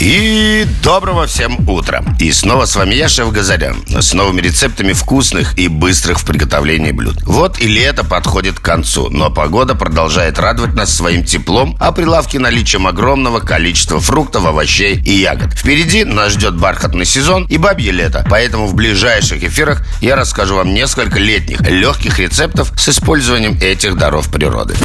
И доброго всем утра. И снова с вами я, шеф Газарян, с новыми рецептами вкусных и быстрых в приготовлении блюд. Вот и лето подходит к концу, но погода продолжает радовать нас своим теплом, а прилавки наличием огромного количества фруктов, овощей и ягод. Впереди нас ждет бархатный сезон и бабье лето, поэтому в ближайших эфирах я расскажу вам несколько летних легких рецептов с использованием этих даров природы.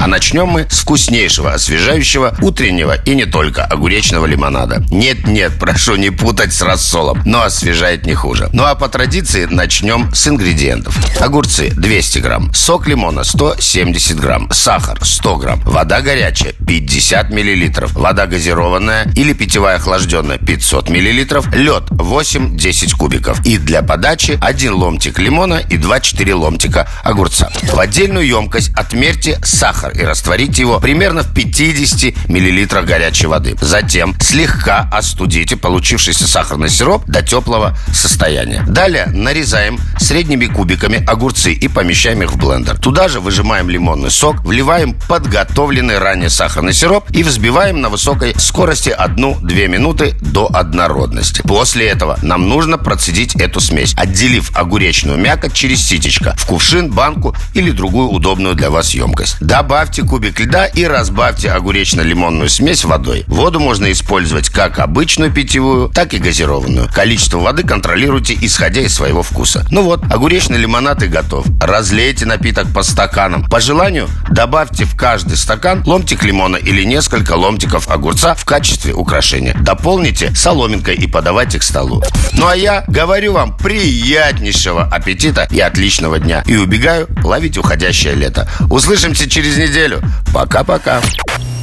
А начнем мы с вкуснейшего, освежающего, утреннего и не только огуречного лимонада. Нет-нет, прошу не путать с рассолом, но освежает не хуже. Ну а по традиции начнем с ингредиентов. Огурцы 200 грамм, сок лимона 170 грамм, сахар 100 грамм, вода горячая 50 миллилитров, вода газированная или питьевая охлажденная 500 миллилитров, лед 8-10 кубиков. И для подачи один ломтик лимона и 2-4 ломтика огурца. В отдельную емкость отмерьте сахар и растворите его примерно в 50 миллилитрах горячей воды. Затем слегка остудите получившийся сахарный сироп до теплого состояния. Далее нарезаем средними кубиками огурцы и помещаем их в блендер. Туда же выжимаем лимонный сок, вливаем подготовленный ранее сахарный сироп и взбиваем на высокой скорости 1-2 минуты до однородности. После этого нам нужно процедить эту смесь, отделив огуречную мякоть через ситечко в кувшин, банку или другую удобную для вас емкость. Добавьте кубик льда и разбавьте огуречно-лимонную смесь водой. Воду можно использовать как обычную питьевую, так и газированную. Количество воды контролируйте, исходя из своего вкуса. Ну вот, огуречный лимонад и готов. Разлейте напиток по стаканам. По желанию добавьте в каждый стакан ломтик лимона или несколько ломтиков огурца в качестве украшения. Дополните соломинкой и подавайте к столу. Ну а я говорю вам приятнейшего аппетита и отличного дня. И убегаю ловить уходящее лето. Услышимся через неделю. Пока-пока.